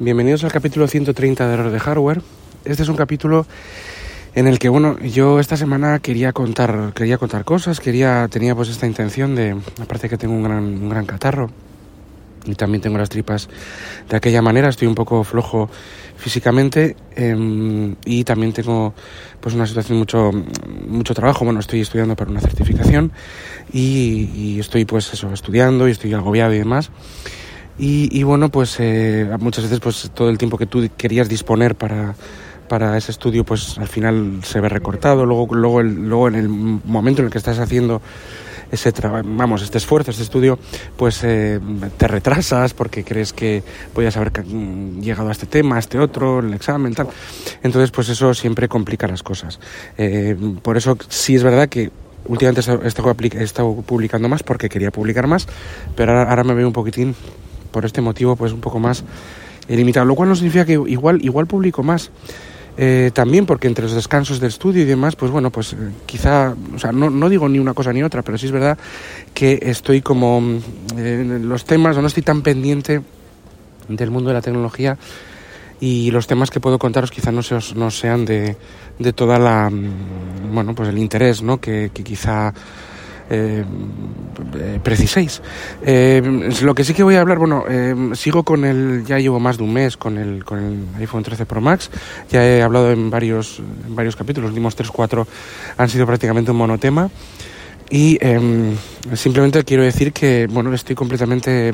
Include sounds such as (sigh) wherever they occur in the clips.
Bienvenidos al capítulo 130 de Error de Hardware. Este es un capítulo en el que, bueno, yo esta semana quería contar, quería contar cosas, quería, tenía pues esta intención de, aparte que tengo un gran, un gran catarro y también tengo las tripas de aquella manera, estoy un poco flojo físicamente eh, y también tengo pues una situación mucho mucho trabajo bueno estoy estudiando para una certificación y, y estoy pues eso estudiando y estoy agobiado y demás y, bueno pues eh, muchas veces pues todo el tiempo que tú querías disponer para para ese estudio pues al final se ve recortado. Luego luego el, luego en el momento en el que estás haciendo ese vamos este esfuerzo este estudio pues eh, te retrasas porque crees que podías haber llegado a este tema a este otro el examen tal. Entonces pues eso siempre complica las cosas. Eh, por eso sí es verdad que últimamente he estado, publicando más porque quería publicar más pero ahora, ahora me veo un poquitín por este motivo pues un poco más limitado lo cual no significa que igual igual publico más eh, también porque entre los descansos del estudio y demás, pues bueno, pues eh, quizá, o sea, no, no, digo ni una cosa ni otra, pero sí es verdad que estoy como eh, los temas, o no estoy tan pendiente del mundo de la tecnología y los temas que puedo contaros quizá no, se, no sean de, de toda la, mm, bueno, pues el interés, ¿no? Que, que quizá eh, preciséis. Eh, lo que sí que voy a hablar, bueno, eh, sigo con el, ya llevo más de un mes con el, con el iPhone 13 Pro Max, ya he hablado en varios, en varios capítulos, los últimos 3-4 han sido prácticamente un monotema y em, simplemente quiero decir que, bueno, estoy completamente...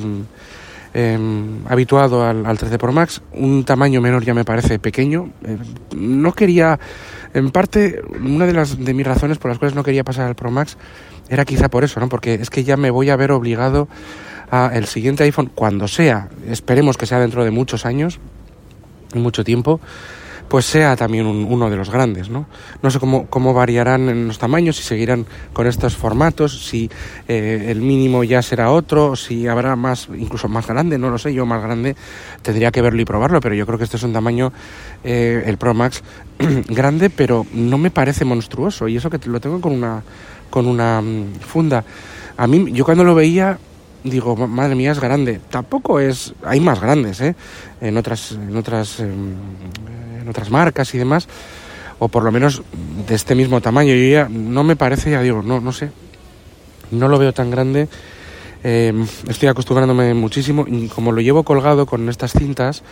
Eh, habituado al, al, 13 Pro Max, un tamaño menor ya me parece pequeño. Eh, no quería, en parte, una de las de mis razones por las cuales no quería pasar al Pro Max era quizá por eso, ¿no? Porque es que ya me voy a ver obligado a el siguiente iPhone cuando sea, esperemos que sea dentro de muchos años, mucho tiempo, pues sea también un, uno de los grandes, ¿no? No sé cómo, cómo variarán en los tamaños, si seguirán con estos formatos, si eh, el mínimo ya será otro, si habrá más, incluso más grande, no lo sé, yo más grande tendría que verlo y probarlo, pero yo creo que este es un tamaño, eh, el Pro Max, (clears throat) grande, pero no me parece monstruoso, y eso que lo tengo con una, con una um, funda. A mí, yo cuando lo veía, digo, madre mía, es grande. Tampoco es, hay más grandes, ¿eh? En otras, en otras, en otras marcas y demás, o por lo menos de este mismo tamaño. Yo ya no me parece, ya digo, no, no sé, no lo veo tan grande. Eh, estoy acostumbrándome muchísimo y como lo llevo colgado con estas cintas,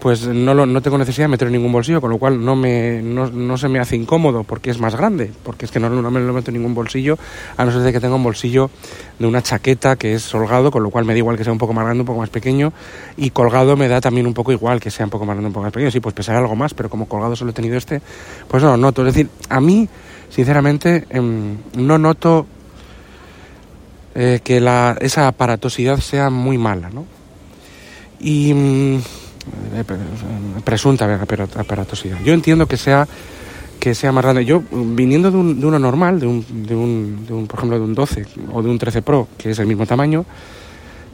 pues no, lo, no tengo necesidad de meter en ningún bolsillo, con lo cual no, me, no, no, se me hace incómodo porque es más grande, porque es que no, no me lo meto en ningún bolsillo, a no ser de que tenga un bolsillo de una chaqueta que es holgado, con lo cual me da igual que sea un poco más grande, un poco más pequeño, y colgado me da también un poco igual que sea un poco más grande, un poco más pequeño, sí, pues pesará algo más, pero como colgado solo he tenido este, pues no noto, es decir, a mí, sinceramente, eh, no noto eh, que la, esa aparatosidad sea muy mala, ¿no? Y... Mm, presunta aparatosidad. Yo entiendo que sea que sea más grande. Yo, viniendo de, un, de uno normal, de un, de, un, de un, por ejemplo, de un 12 o de un 13 Pro, que es el mismo tamaño,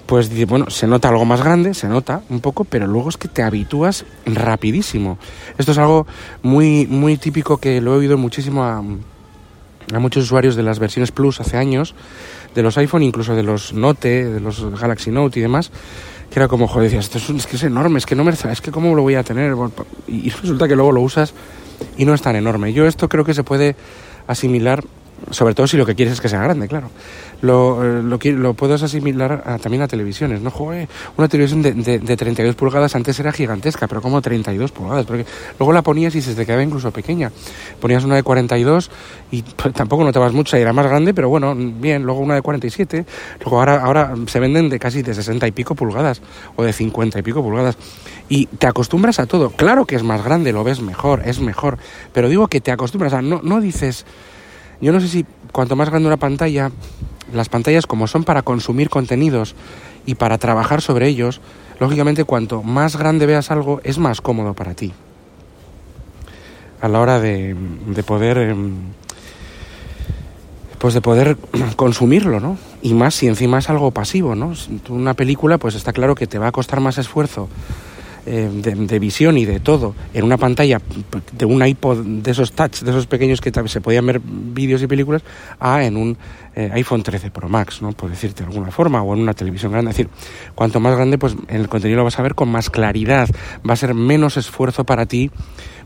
pues bueno, se nota algo más grande, se nota un poco, pero luego es que te habitúas rapidísimo. Esto es algo muy, muy típico que lo he oído muchísimo a muchos usuarios de las versiones Plus hace años, de los iPhone, incluso de los Note, de los Galaxy Note y demás, que era como, joder, decías, esto es, es, que es enorme, es que no me es que cómo lo voy a tener. Y resulta que luego lo usas y no es tan enorme. Yo esto creo que se puede asimilar, sobre todo si lo que quieres es que sea grande, claro lo, eh, lo, lo puedes asimilar también a televisiones, ¿no? Joder, una televisión de, de, de, 32 pulgadas antes era gigantesca, pero como 32 pulgadas, porque luego la ponías y se te quedaba incluso pequeña. Ponías una de 42 y pues, tampoco notabas mucha y era más grande, pero bueno, bien, luego una de 47, luego ahora, ahora se venden de casi de 60 y pico pulgadas o de 50 y pico pulgadas y te acostumbras a todo. Claro que es más grande, lo ves mejor, es mejor, pero digo que te acostumbras a, no, no dices, yo no sé si cuanto más grande una pantalla, las pantallas como son para consumir contenidos y para trabajar sobre ellos, lógicamente cuanto más grande veas algo es más cómodo para ti a la hora de, de poder em, pues de poder (clears throat) consumirlo, ¿no? Y más si encima es algo pasivo, ¿no? Una película, pues está claro que te va a costar más esfuerzo eh, de, visión y de todo en una pantalla de un iPod de esos touch, de esos pequeños que se podían ver vídeos y películas, a en un eh, iPhone 13 Pro Max, ¿no? Por decirte de alguna forma, o en una televisión grande. Es decir, cuanto más grande, pues el contenido lo vas a ver con más claridad, va a ser menos esfuerzo para ti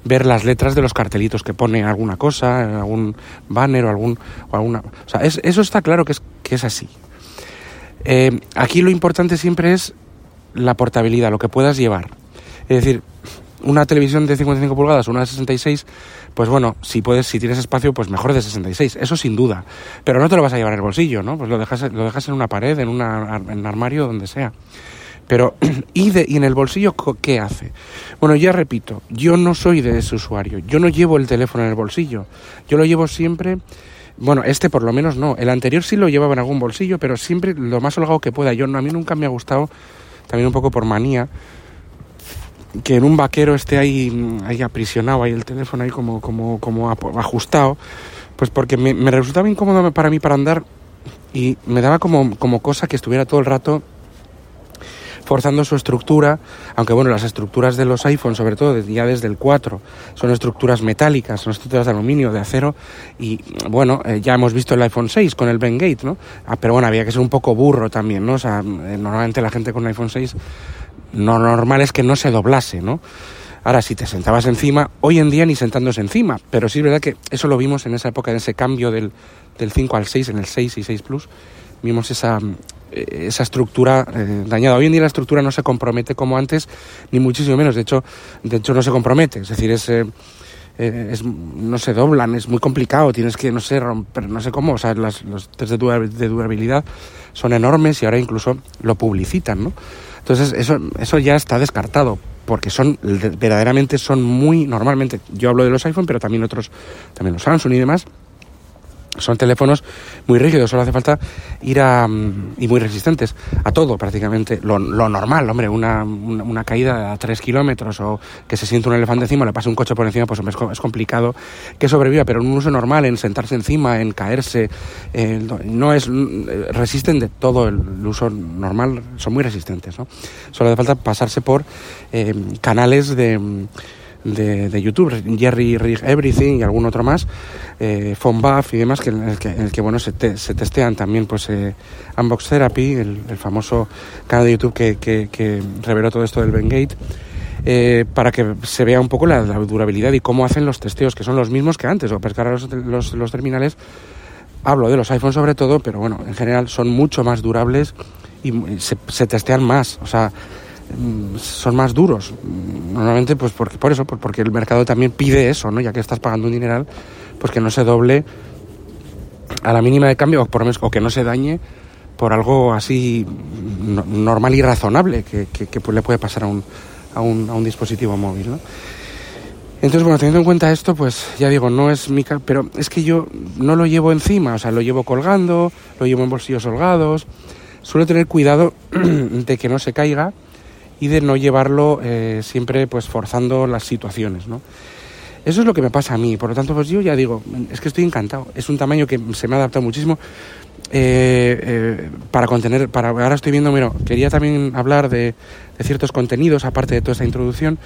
ver las letras de los cartelitos que pone alguna cosa, algún banner o algún o alguna, o sea, eso está claro que es que es así. Eh, aquí lo importante siempre es la portabilidad, lo que puedas llevar. Es decir, una televisión de 55 pulgadas, una de 66, pues bueno, si puedes, si tienes espacio, pues mejor de 66, eso sin duda. Pero no te lo vas a llevar en el bolsillo, ¿no? Pues lo dejas, lo dejas en una pared, en, una, en un armario, donde sea. Pero, (clears throat) ¿y, de, ¿y en el bolsillo qué hace? Bueno, ya repito, yo no soy de ese usuario, yo no llevo el teléfono en el bolsillo, yo lo llevo siempre... Bueno, este por lo menos no. El anterior sí lo llevaba en algún bolsillo, pero siempre lo más holgado que pueda. Yo a mí nunca me ha gustado, también un poco por manía, que en un vaquero esté ahí, ahí aprisionado, ahí el teléfono ahí como, como, como ajustado, pues porque me, me, resultaba incómodo para mí para andar y me daba como, como cosa que estuviera todo el rato forzando su estructura, aunque bueno, las estructuras de los iPhones, sobre todo ya desde el 4, son estructuras metálicas, son estructuras de aluminio, de acero, y bueno, eh, ya hemos visto el iPhone 6 con el Bengate, ¿no? Ah, pero bueno, había que ser un poco burro también, ¿no? O sea, eh, normalmente la gente con el iPhone 6 lo normal es que no se doblase, ¿no? Ahora, si te sentabas encima, hoy en día ni sentándose encima, pero sí es verdad que eso lo vimos en esa época, en ese cambio del, del 5 al 6, en el 6 y 6 Plus, vimos esa, eh, esa estructura eh, dañada. Hoy en día la estructura no se compromete como antes, ni muchísimo menos, de hecho, de hecho no se compromete, es decir, es... Eh, es, no se doblan, es muy complicado, tienes que, no sé, romper, no sé cómo, o sea, las, los test de durabilidad son enormes y ahora incluso lo publicitan, ¿no? Entonces eso, eso ya está descartado, porque son verdaderamente son muy normalmente, yo hablo de los iPhone, pero también otros, también los Samsung y demás, son teléfonos muy rígidos, solo hace falta ir a... Mm, y muy resistentes a todo prácticamente. Lo, normal, hombre, una, una, caída a 3 kilómetros o que se siente un elefante encima, le pasa un coche por encima, pues es, es complicado que sobreviva, pero un uso normal, en sentarse encima, en caerse, no es... resisten de todo el, uso normal, son muy resistentes, ¿no? Solo hace falta pasarse por eh, canales de de, de YouTube, Jerry Rig Everything y algún otro más, eh, Buff y demás, que en el que, bueno, se, testean también pues eh, Unbox Therapy, el, famoso canal de YouTube que, que, reveló todo esto del Bengate. Eh, para que se vea un poco la, la, durabilidad y cómo hacen los testeos, que son los mismos que antes, o pescar los, terminales, hablo de los iPhones sobre todo, pero bueno, en general son mucho más durables y se, se testean más, o sea, son más duros. Normalmente, pues porque, por eso, porque el mercado también pide eso, ¿no? Ya que estás pagando un dineral, pues que no se doble a la mínima de cambio o, que no se dañe por algo así normal y razonable que, que, le puede pasar a un, a un, a un dispositivo móvil, ¿no? Entonces, bueno, teniendo en cuenta esto, pues ya digo, no es mi... Pero es que yo no lo llevo encima, o sea, lo llevo colgando, lo llevo en bolsillos holgados. Suelo tener cuidado (clears throat) de que no se caiga y de no llevarlo eh, siempre pues forzando las situaciones, ¿no? Eso es lo que me pasa a mí, por lo tanto pues yo ya digo, es que estoy encantado, es un tamaño que se me ha adaptado muchísimo eh, eh, para contener, para ahora estoy viendo, mira, quería también hablar de, de ciertos contenidos aparte de toda esta introducción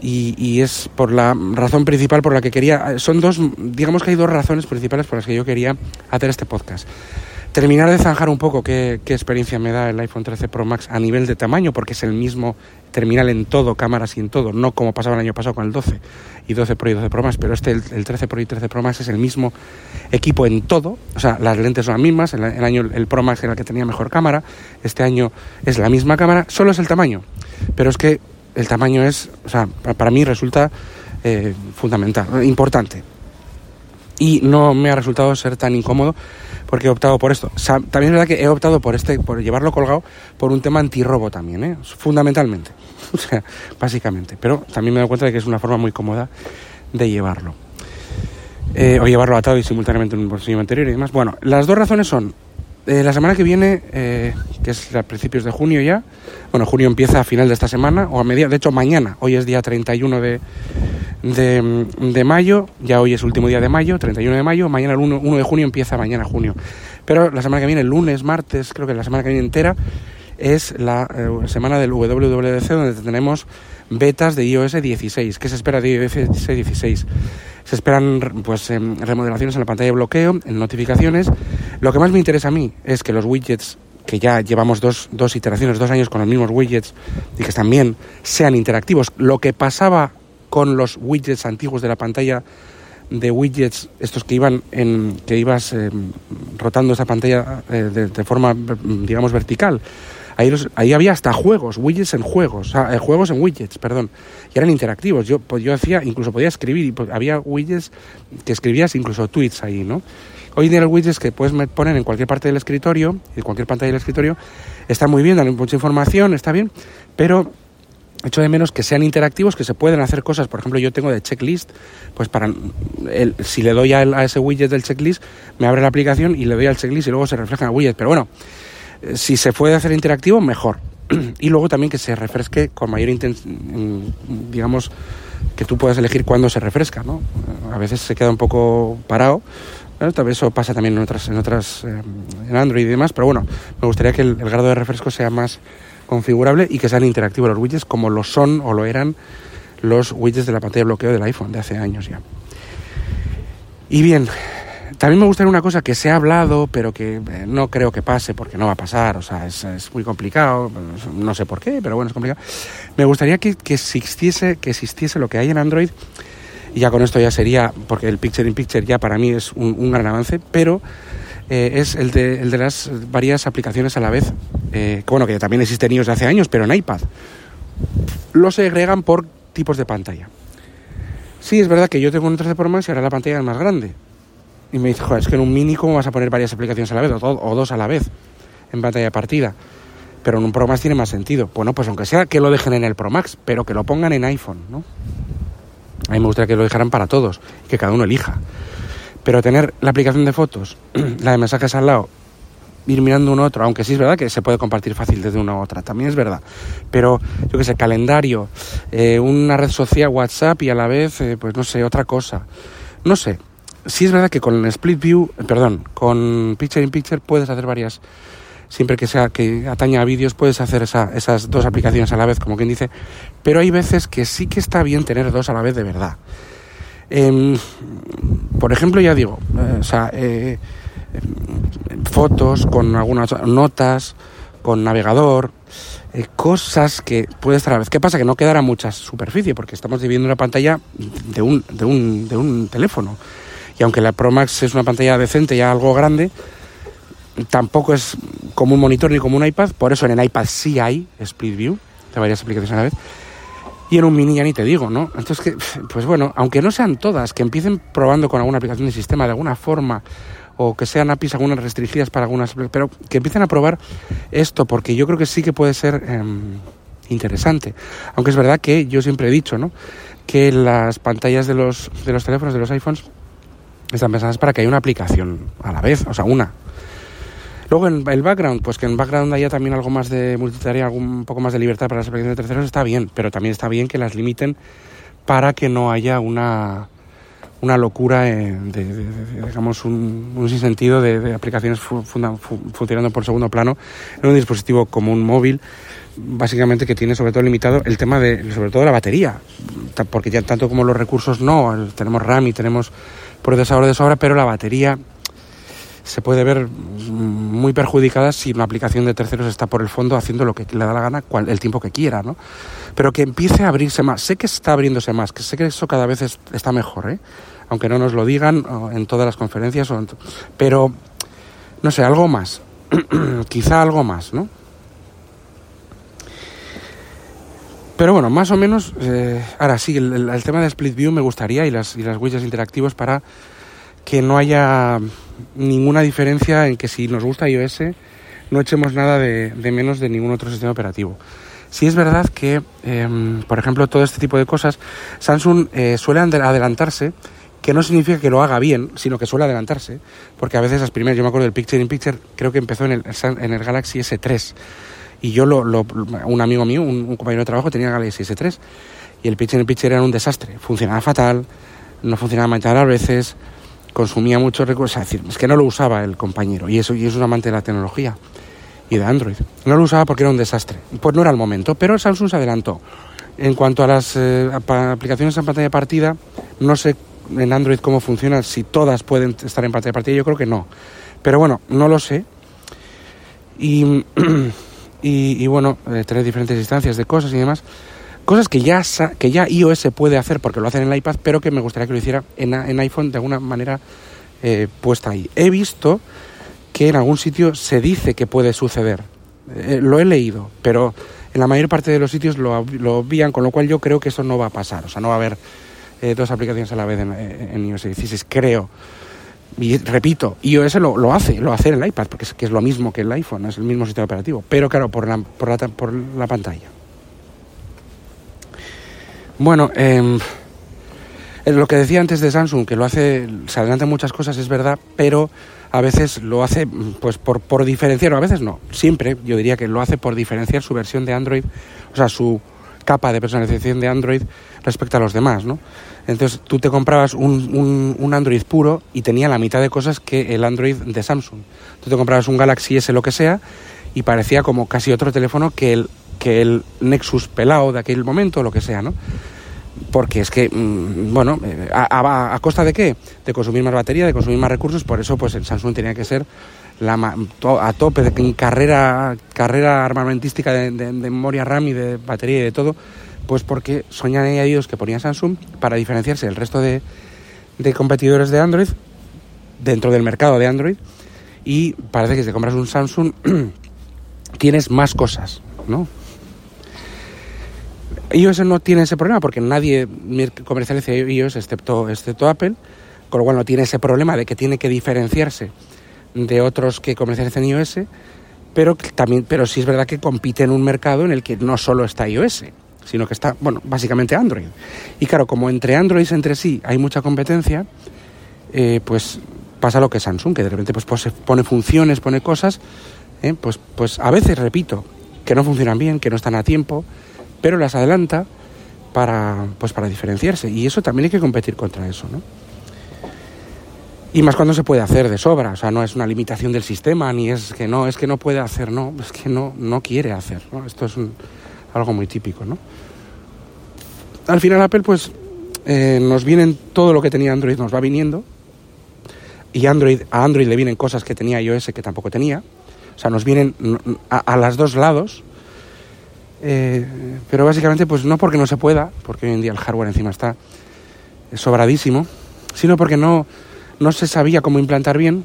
y, y, es por la razón principal por la que quería, son dos, digamos que hay dos razones principales por las que yo quería hacer este podcast terminar de zanjar un poco qué, experiencia me da el iPhone 13 Pro Max a nivel de tamaño, porque es el mismo terminal en todo, cámaras y en todo, no como pasaba el año pasado con el 12 y 12 Pro y 12 Pro Max, pero este, el, 13 Pro y 13 Pro Max es el mismo equipo en todo, o sea, las lentes son las mismas, el, año el Pro Max era el que tenía mejor cámara, este año es la misma cámara, solo es el tamaño, pero es que el tamaño es, o sea, para mí resulta eh, fundamental, importante. Y no me ha resultado ser tan incómodo porque he optado por esto. también es verdad que he optado por este, por llevarlo colgado por un tema antirrobo también, ¿eh? fundamentalmente, (laughs) o sea, básicamente. Pero también me doy cuenta de que es una forma muy cómoda de llevarlo. Eh, o llevarlo atado y simultáneamente en un bolsillo anterior y demás. Bueno, las dos razones son eh, la semana que viene, eh, que es a principios de junio ya, bueno, junio empieza a final de esta semana, o a media, de hecho mañana, hoy es día 31 de, de, de mayo, ya hoy es último día de mayo, 31 de mayo, mañana el 1, 1 de junio empieza mañana junio. Pero la semana que viene, lunes, martes, creo que la semana que viene entera, es la eh, semana del WWDC donde tenemos betas de iOS 16. ¿Qué se espera de iOS 16? Se esperan pues em, remodelaciones en la pantalla de bloqueo, en notificaciones. Lo que más me interesa a mí es que los widgets que ya llevamos dos, dos iteraciones, dos años con los mismos widgets y que bien, sean interactivos. Lo que pasaba con los widgets antiguos de la pantalla de widgets, estos que iban en, que ibas eh, rotando esa pantalla eh, de, de, forma, digamos, vertical. Ahí, había hasta juegos, widgets en juegos, eh, juegos en widgets, perdón, y eran interactivos. Yo, pues, yo hacía, incluso podía escribir, pues, había widgets que escribías incluso tweets ahí, ¿no? Hoy en día los widgets que puedes poner en cualquier parte del escritorio, en cualquier pantalla del escritorio, están muy bien, dan mucha información, está bien, pero echo de menos que sean interactivos, que se pueden hacer cosas. Por ejemplo, yo tengo de checklist, pues para el, si le doy a, a, ese widget del checklist, me abre la aplicación y le doy al checklist y luego se refleja en el widget. Pero bueno, si se puede hacer interactivo, mejor. (clears throat) y luego también que se refresque con mayor intensidad, digamos, que tú puedas elegir cuándo se refresca, ¿no? A veces se queda un poco parado. Tal vez eso pasa también en otras, en otras, eh, en Android y demás, pero bueno, me gustaría que el, el grado de refresco sea más configurable y que sean interactivos los widgets como lo son o lo eran los widgets de la pantalla de bloqueo del iPhone de hace años ya. Y bien, también me gustaría una cosa que se ha hablado, pero que no creo que pase porque no va a pasar, o sea, es, muy complicado, no sé por qué, pero bueno, es complicado. Me gustaría que, que, existiese, que existiese lo que hay en Android, y ya con esto ya sería, porque el Picture in Picture ya para mí es un, gran avance, pero eh, es el de, el de, las varias aplicaciones a la vez, eh, que bueno, que también existen de hace años, pero en iPad. Lo segregan por tipos de pantalla. Sí, es verdad que yo tengo un 13 Pro Max y ahora la pantalla es más grande. Y me dice, joder, es que en un mini, ¿cómo vas a poner varias aplicaciones a la vez? O, o dos a la vez, en pantalla partida. Pero en un Pro Max tiene más sentido. Bueno, pues aunque sea que lo dejen en el Pro Max, pero que lo pongan en iPhone, ¿no? A mí me gustaría que lo dejaran para todos, que cada uno elija. Pero tener la aplicación de fotos, (clears throat) la de mensajes al lado, ir mirando uno a otro, aunque sí es verdad que se puede compartir fácil desde una a otra, también es verdad. Pero yo que sé, calendario, eh, una red social, WhatsApp y a la vez, eh, pues no sé, otra cosa. No sé. Sí es verdad que con Split View, perdón, con Picture in Picture puedes hacer varias, siempre que sea que ataña a vídeos, puedes hacer esa, esas dos aplicaciones a la vez, como quien dice, pero hay veces que sí que está bien tener dos a la vez de verdad. Eh, por ejemplo, ya digo, eh, o sea, eh, fotos con algunas notas, con navegador, eh, cosas que puede estar a la vez. ¿Qué pasa? Que no quedará mucha superficie porque estamos dividiendo una pantalla de un, de un, de un teléfono. Y aunque la Pro Max es una pantalla decente, ya algo grande, tampoco es como un monitor ni como un iPad. Por eso en el iPad sí hay Split View de varias aplicaciones a la vez. Y en un mini ya ni te digo, ¿no? Entonces, que, pues bueno, aunque no sean todas, que empiecen probando con alguna aplicación de sistema de alguna forma, o que sean APIs algunas restringidas para algunas, pero que empiecen a probar esto, porque yo creo que sí que puede ser eh, interesante. Aunque es verdad que yo siempre he dicho, ¿no? Que las pantallas de los, de los teléfonos, de los iPhones, están pensadas para que haya una aplicación a la vez, o sea, una, Luego en el background, pues que en background haya también algo más de multitarea, algún poco más de libertad para las aplicaciones de terceros, está bien, pero también está bien que las limiten para que no haya una, una locura de, de, digamos, un, un sinsentido de, aplicaciones funcionando por segundo plano en un dispositivo como un móvil, básicamente que tiene sobre todo limitado el tema de, sobre todo la batería, porque ya tanto como los recursos no, tenemos RAM y tenemos procesador de sobra, pero la batería se puede ver muy perjudicada si una aplicación de terceros está por el fondo haciendo lo que le da la gana el tiempo que quiera, ¿no? Pero que empiece a abrirse más. Sé que está abriéndose más, que sé que eso cada vez es, está mejor, ¿eh? Aunque no nos lo digan en todas las conferencias, o en pero no sé, algo más. (clears throat) Quizá algo más, ¿no? Pero bueno, más o menos, eh, ahora sí, el, tema de Split View me gustaría y las, y las widgets interactivos para que no haya ninguna diferencia en que si nos gusta iOS no echemos nada de, de menos de ningún otro sistema operativo. Sí es verdad que, eh, por ejemplo, todo este tipo de cosas, Samsung eh, suele adelantarse que no significa que lo haga bien, sino que suele adelantarse, porque a veces las primeras, yo me acuerdo del Picture in Picture, creo que empezó en el, en el Galaxy S3, y yo, lo, lo, un amigo mío, un, compañero de trabajo, tenía Galaxy S3, y el Picture in Picture era un desastre, funcionaba fatal, no funcionaba muchas a veces, consumía muchos recursos, es decir, es que no lo usaba el compañero, y eso y es un amante de la tecnología y de Android. No lo usaba porque era un desastre, pues no era el momento, pero Samsung se adelantó. En cuanto a las eh, aplicaciones en pantalla de partida, no sé en Android cómo funciona, si todas pueden estar en pantalla de partida, yo creo que no. Pero bueno, no lo sé. Y, (clears throat) y, y bueno, eh, tener diferentes instancias de cosas y demás. Cosas que ya, que ya iOS puede hacer porque lo hacen en el iPad, pero que me gustaría que lo hiciera en, iPhone de alguna manera eh, puesta ahí. He visto que en algún sitio se dice que puede suceder. Eh, lo he leído, pero en la mayor parte de los sitios lo, lo con lo cual yo creo que eso no va a pasar. O sea, no va a haber eh, dos aplicaciones a la vez en, en, iOS 16, creo. Y repito, iOS lo, lo hace, lo hace el iPad, porque es, que es lo mismo que el iPhone, es el mismo sistema operativo, pero claro, por la, por la, por la pantalla. Bueno, eh, lo que decía antes de Samsung, que lo hace, se adelanta muchas cosas, es verdad, pero a veces lo hace pues por, por diferenciar, o a veces no, siempre yo diría que lo hace por diferenciar su versión de Android, o sea, su capa de personalización de Android respecto a los demás, ¿no? Entonces tú te comprabas un, un, Android puro y tenía la mitad de cosas que el Android de Samsung. Tú te comprabas un Galaxy S, lo que sea, y parecía como casi otro teléfono que el, que el Nexus pelado de aquel momento, lo que sea, ¿no? Porque es que, mmm, bueno, a, a, ¿a, costa de qué? De consumir más batería, de consumir más recursos, por eso pues el Samsung tenía que ser la, a tope de carrera, carrera armamentística de, de, de memoria RAM y de batería y de todo, pues porque soñan ellos que ponía Samsung para diferenciarse del resto de, competidores de Android dentro del mercado de Android y parece que si compras un Samsung (clears throat) tienes más cosas, ¿no? iOS no tiene ese problema porque nadie comercializa iOS excepto, excepto Apple, con lo cual no tiene ese problema de que tiene que diferenciarse de otros que comercializan iOS, pero también, pero sí es verdad que compite en un mercado en el que no solo está iOS, sino que está, bueno, básicamente Android. Y claro, como entre Androids entre sí hay mucha competencia, eh, pues pasa lo que Samsung, que de repente pues, pues pone funciones, pone cosas, eh, pues, pues a veces, repito, que no funcionan bien, que no están a tiempo, pero las adelanta para, pues para diferenciarse. Y eso también hay que competir contra eso, ¿no? Y más cuando se puede hacer de sobra, o sea, no es una limitación del sistema, ni es que no, es que no puede hacer, no, es que no, no quiere hacer, ¿no? Esto es un, algo muy típico, ¿no? Al final Apple, pues, eh, nos vienen todo lo que tenía Android, nos va viniendo, y Android, a Android le vienen cosas que tenía iOS que tampoco tenía, o sea, nos vienen a, a los dos lados, eh, pero básicamente, pues no porque no se pueda, porque hoy en día el hardware encima está sobradísimo, sino porque no, no se sabía cómo implantar bien.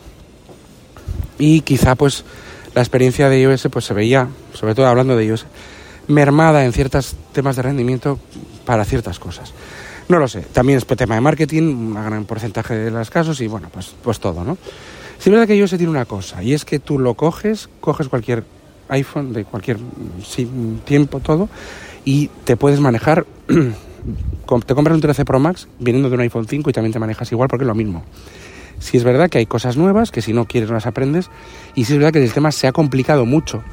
Y quizá pues la experiencia de iOS pues se veía, sobre todo hablando de iOS, mermada en ciertos temas de rendimiento para ciertas cosas. No lo sé, también es tema de marketing, un gran porcentaje de los casos y bueno, pues, pues todo, ¿no? Sí es verdad que iOS tiene una cosa, y es que tú lo coges, coges cualquier iPhone de cualquier sí, tiempo, todo, y te puedes manejar, (clears throat) te compras un 13 Pro Max viniendo de un iPhone 5 y también te manejas igual porque es lo mismo. Si es verdad que hay cosas nuevas que si no quieres no las aprendes y si es verdad que el sistema se ha complicado mucho,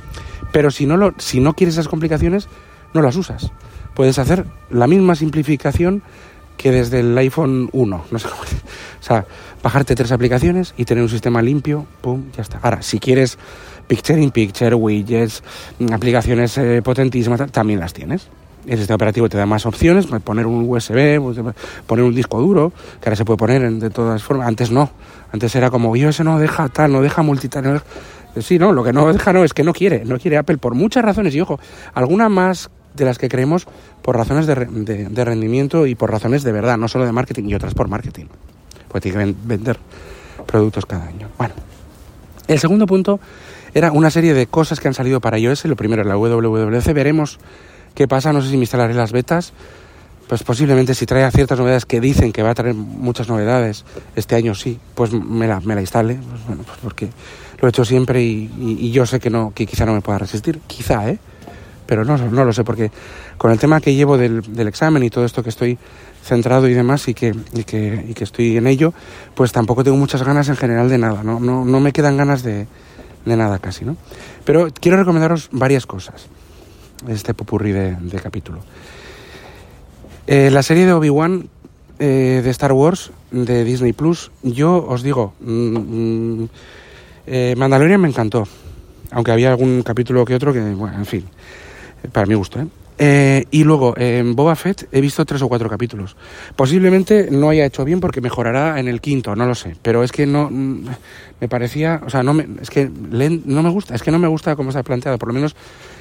pero si no, lo, si no quieres esas complicaciones no las usas. Puedes hacer la misma simplificación que desde el iPhone 1, no. (laughs) O sea, bajarte tres aplicaciones y tener un sistema limpio, pum, ya está. Ahora, si quieres Picture in Picture, widgets, aplicaciones eh, potentísimas, también las tienes. El sistema operativo te da más opciones, poner un USB, poner un disco duro, que ahora se puede poner de todas formas. Antes no, antes era como, iOS no deja tal, no deja multitarea. Sí, no, lo que no deja no es que no quiere, no quiere Apple por muchas razones. Y ojo, alguna más de las que creemos por razones de, de, de rendimiento y por razones de verdad, no solo de marketing y otras por marketing. Porque tiene que vender productos cada año. Bueno, el segundo punto era una serie de cosas que han salido para iOS. Lo primero, la WWDC. Veremos qué pasa. No sé si me instalaré las betas. Pues posiblemente si trae ciertas novedades que dicen que va a traer muchas novedades este año, sí, pues me la, me la instale. Pues bueno, pues porque lo he hecho siempre y, y, yo sé que, no, que quizá no me pueda resistir. Quizá, ¿eh? pero no, no lo sé, porque con el tema que llevo del, del examen y todo esto que estoy centrado y demás y que, y que, y que estoy en ello, pues tampoco tengo muchas ganas en general de nada, no, no, no me quedan ganas de, de nada casi, ¿no? Pero quiero recomendaros varias cosas, este popurrí de, de capítulo. Eh, la serie de Obi-Wan eh, de Star Wars de Disney Plus, yo os digo, mm, mm, eh, Mandalorian me encantó, aunque había algún capítulo que otro que, bueno, en fin, para mi gusto, ¿eh? Eh, y luego, en Boba Fett he visto tres o cuatro capítulos. Posiblemente no haya hecho bien porque mejorará en el quinto, no lo sé. Pero es que no mm, me parecía, o sea, no me, es que no me gusta, es que no me gusta cómo está planteado, por lo menos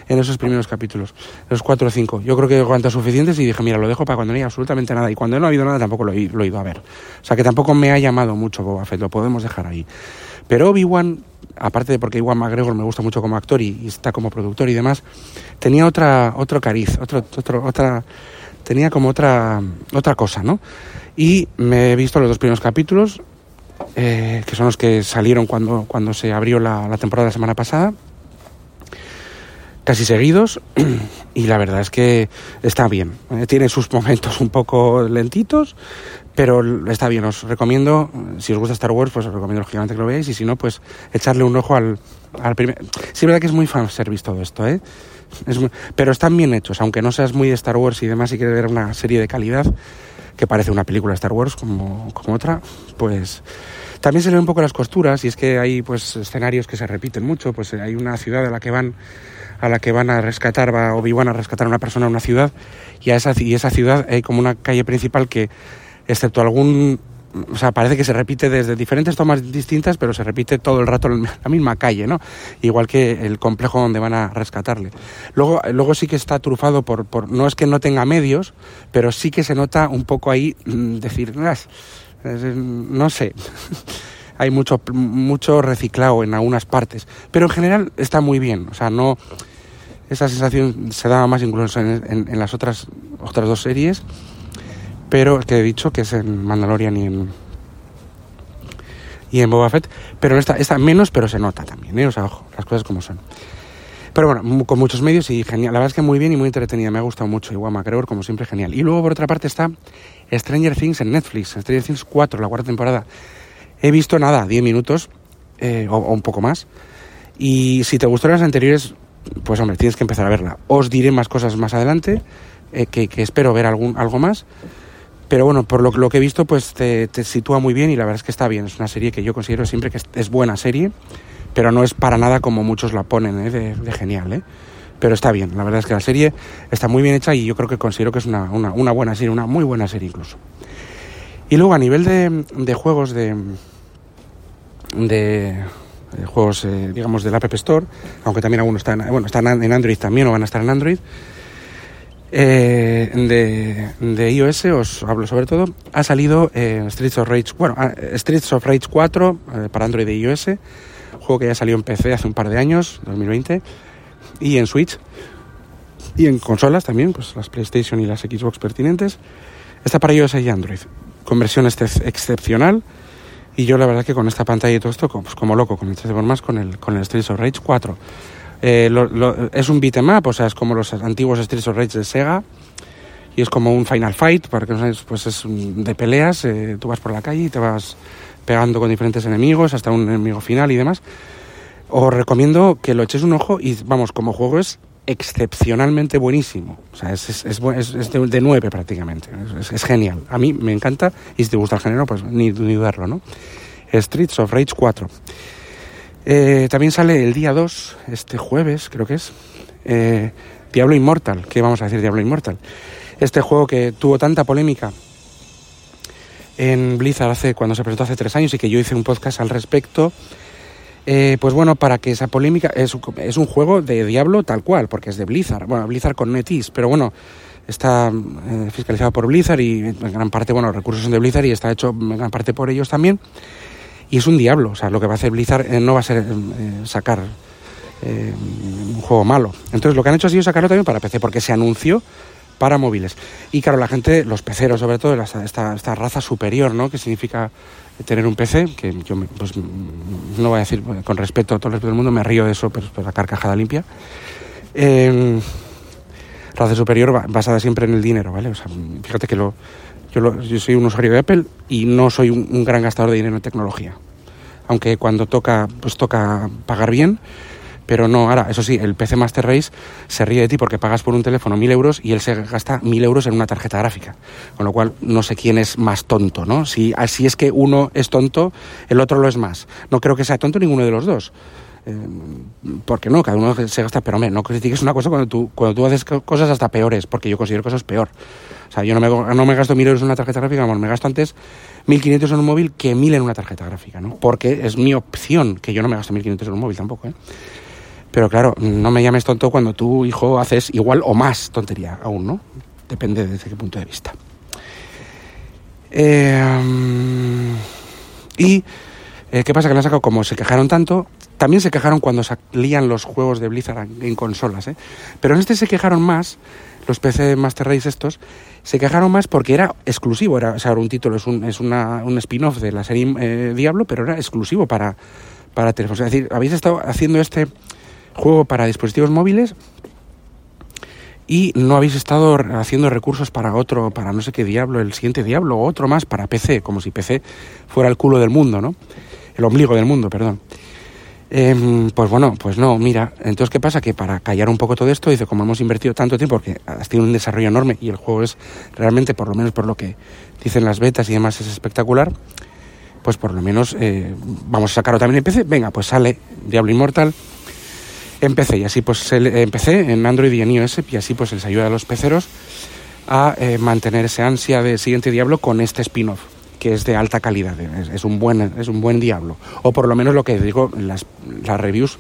en esos primeros capítulos, los cuatro o cinco. Yo creo que cuantos suficientes y dije, mira, lo dejo para cuando no haya absolutamente nada. Y cuando no ha habido nada tampoco lo he, lo he ido a ver. O sea, que tampoco me ha llamado mucho Boba Fett, lo podemos dejar ahí. Pero Obi-Wan, aparte de porque Iwan McGregor me gusta mucho como actor y, está como productor y demás, tenía otra, otro cariz, otro, otro, otra, tenía como otra, otra cosa, ¿no? Y me he visto los dos primeros capítulos, eh, que son los que salieron cuando, cuando se abrió la, la temporada la semana pasada, casi seguidos, (clears throat) y la verdad es que está bien. Eh, tiene sus momentos un poco lentitos, pero está bien. Os recomiendo, si os gusta Star Wars, pues os recomiendo lógicamente que lo veáis, y si no, pues echarle un ojo al, al primer... Sí, es verdad que es muy fanservice todo esto, ¿eh? Pero están bien hechos, aunque no seas muy de Star Wars y demás y quieres ver una serie de calidad, que parece una película de Star Wars como, como otra, pues también se ven un poco las costuras y es que hay pues escenarios que se repiten mucho, pues hay una ciudad a la que van a la que van a rescatar, va Obi-Wan a rescatar a una persona a una ciudad y a esa, y esa ciudad hay como una calle principal que, excepto algún o sea, parece que se repite desde diferentes tomas distintas, pero se repite todo el rato (laughs) la misma calle, ¿no? Igual que el complejo donde van a rescatarle. Luego, luego sí que está trufado por, por no es que no tenga medios, pero sí que se nota un poco ahí mm, decir, eh, no sé. (laughs) Hay mucho, mucho reciclado en algunas partes, pero en general está muy bien. O sea, no esa sensación se daba más incluso en, las otras otras dos series pero que he dicho que es en Mandalorian y en y en Boba Fett, pero esta, esta menos, pero se nota también, ¿eh? o sea, ojo, las cosas como son. Pero bueno, con muchos medios y genial, la verdad es que muy bien y muy entretenida, me ha gustado mucho, igual McGregor, como siempre, genial. Y luego, por otra parte, está Stranger Things en Netflix, Stranger Things 4, la cuarta temporada. He visto nada, 10 minutos, eh, o un poco más, y si te gustaron las anteriores, pues hombre, tienes que empezar a verla. Os diré más cosas más adelante, eh, que, que espero ver algún, algo más. Pero bueno, por lo, lo que he visto, pues te, te sitúa muy bien y la verdad es que está bien. Es una serie que yo considero siempre que es, buena serie, pero no es para nada como muchos la ponen, ¿eh? de, de genial, ¿eh? Pero está bien, la verdad es que la serie está muy bien hecha y yo creo que considero que es una, una, una buena serie, una muy buena serie incluso. Y luego a nivel de, de juegos de, de, de juegos, eh, digamos, del App Store, aunque también algunos están, bueno, están en Android también o van a estar en Android, eh, de, iOS os hablo sobre todo. Ha salido eh, Streets of Rage, bueno, ah, Streets of Rage 4 eh, para Android y iOS, juego que ya salió en PC hace un par de años, 2020, y en Switch y en consolas también, pues las PlayStation y las Xbox pertinentes. Está para iOS y Android, con versión este- excepcional. Y yo la verdad que con esta pantalla y todo esto, pues como loco, con el 3 por más, con el, con el Streets of Rage 4. Eh, lo- lo- es un beat'em up, o sea, es como los antiguos Streets of Rage de Sega. Y es como un Final Fight, para que no sabes, pues es de peleas. eh, tú vas por la calle y te vas pegando con diferentes enemigos hasta un enemigo final y demás. Os recomiendo que lo eches un ojo y, vamos, como juego es excepcionalmente buenísimo. O sea, es, es, es, es- de, de 9 prácticamente. Es, genial. A mí me encanta y si te gusta el género, pues ni, ni dudarlo, ¿no? Streets of Rage 4. Eh, también sale el día 2, este jueves, creo que es, eh, Diablo Immortal. ¿Qué vamos a decir Diablo Immortal? Este juego que tuvo tanta polémica en Blizzard hace, cuando se presentó hace tres años y que yo hice un podcast al respecto. Eh, pues bueno, para que esa polémica es, un- es un juego de Diablo tal cual, porque es de Blizzard, bueno, Blizzard con NetEase, pero bueno, está eh, fiscalizado por Blizzard y en gran parte, bueno, los recursos son de Blizzard y está hecho en gran parte por ellos también. Y es un Diablo, o sea, lo que va a hacer Blizzard eh, no va a ser eh, sacar eh, un juego malo. Entonces lo que han hecho ha sido sacarlo también para PC, porque se anunció para móviles. Y claro, la gente, los peceros sobre todo, esta, esta raza superior, ¿no? Que significa tener un PC, que yo pues, no voy a decir con respeto a todo el respeto del mundo, me río de eso, pero, la carcajada limpia. Eh, raza superior ba- basada siempre en el dinero, ¿vale? O sea, fíjate que lo, yo, lo- yo soy un usuario de Apple y no soy un, un gran gastador de dinero en tecnología. Aunque cuando toca, pues toca pagar bien, pero no, ahora, eso sí, el PC Master Race se ríe de ti porque pagas por un teléfono mil euros y él se gasta mil euros en una tarjeta gráfica. Con lo cual, no sé quién es más tonto, ¿no? Si así es que uno es tonto, el otro lo es más. No creo que sea tonto ninguno de los dos. Eh, porque no, cada uno se gasta, pero hombre, no critiques una cosa cuando tú, cuando tú haces co- cosas hasta peores, porque yo considero cosas peor. O sea, yo no me, no me gasto mil euros en una tarjeta gráfica, vamos, me gasto antes 1.500 en un móvil que 1.000 en una tarjeta gráfica, ¿no? Porque es mi opción, que yo no me gasto 1.500 en un móvil tampoco, ¿eh? Pero claro, no me llames tonto cuando tú, hijo, haces igual o más tontería aún, ¿no? Depende desde qué punto de vista. Eh, y, eh, ¿qué pasa? Que le han como se quejaron tanto, también se quejaron cuando salían los juegos de Blizzard en consolas, ¿eh? Pero en este se quejaron más, los PC Master Race estos, se quejaron más porque era exclusivo, era, o sea, era un título, es un, es una, un spin-off de la serie eh, Diablo, pero era exclusivo para, para teléfonos. Es decir, habéis estado haciendo este juego para dispositivos móviles y no habéis estado haciendo recursos para otro, para no sé qué diablo, el siguiente diablo o otro más para PC, como si PC fuera el culo del mundo, ¿no? El ombligo del mundo, perdón. Em, pues bueno, pues no, mira, entonces ¿qué pasa? Que para callar un poco todo esto, dice, como hemos invertido tanto tiempo, porque has tenido un desarrollo enorme y el juego es realmente, por lo menos por lo que dicen las betas y demás, es espectacular, pues por lo menos eh, vamos a sacarlo también en PC. Venga, pues sale Diablo Immortal en PC y así pues se le- en Android y en iOS y así pues les ayuda a los peceros a eh, mantener esa ansia de siguiente Diablo con este spin-off que es de alta calidad, es, es un buen es un buen Diablo o por lo menos lo que digo las, las reviews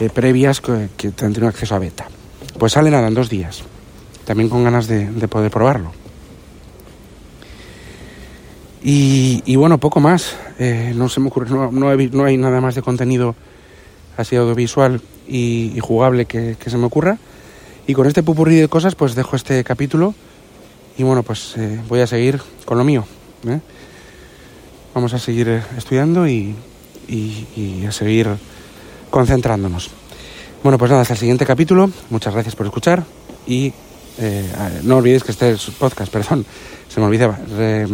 eh, previas que, que han tenido acceso a beta. Pues sale nada en dos días, también con ganas de, de poder probarlo. Y, bueno, poco más. Eh, no se me ocurre, no, no, no hay nada más de contenido así audiovisual y, jugable que, se me ocurra. Y con este pupurrí de cosas, pues dejo este capítulo. Y bueno, pues eh, voy a seguir con lo mío. ¿eh? Vamos a seguir eh, estudiando y, y- a seguir concentrándonos. Bueno, pues nada, hasta el siguiente capítulo. Muchas gracias por escuchar y eh, no olvidéis que este es podcast, (laughs) perdón, se me olvidaba. Eh,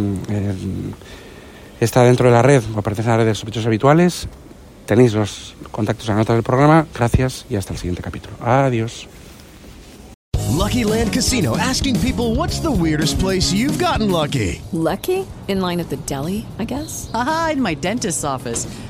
está dentro de la red, o pertenece a la red de sospechosos habituales. Tenéis los contactos en la nota del programa. Gracias y hasta el siguiente capítulo. Adiós. Lucky Land Casino asking people what's the weirdest place you've gotten lucky? Lucky? In line at the deli, I guess? Aha, in my dentist's office.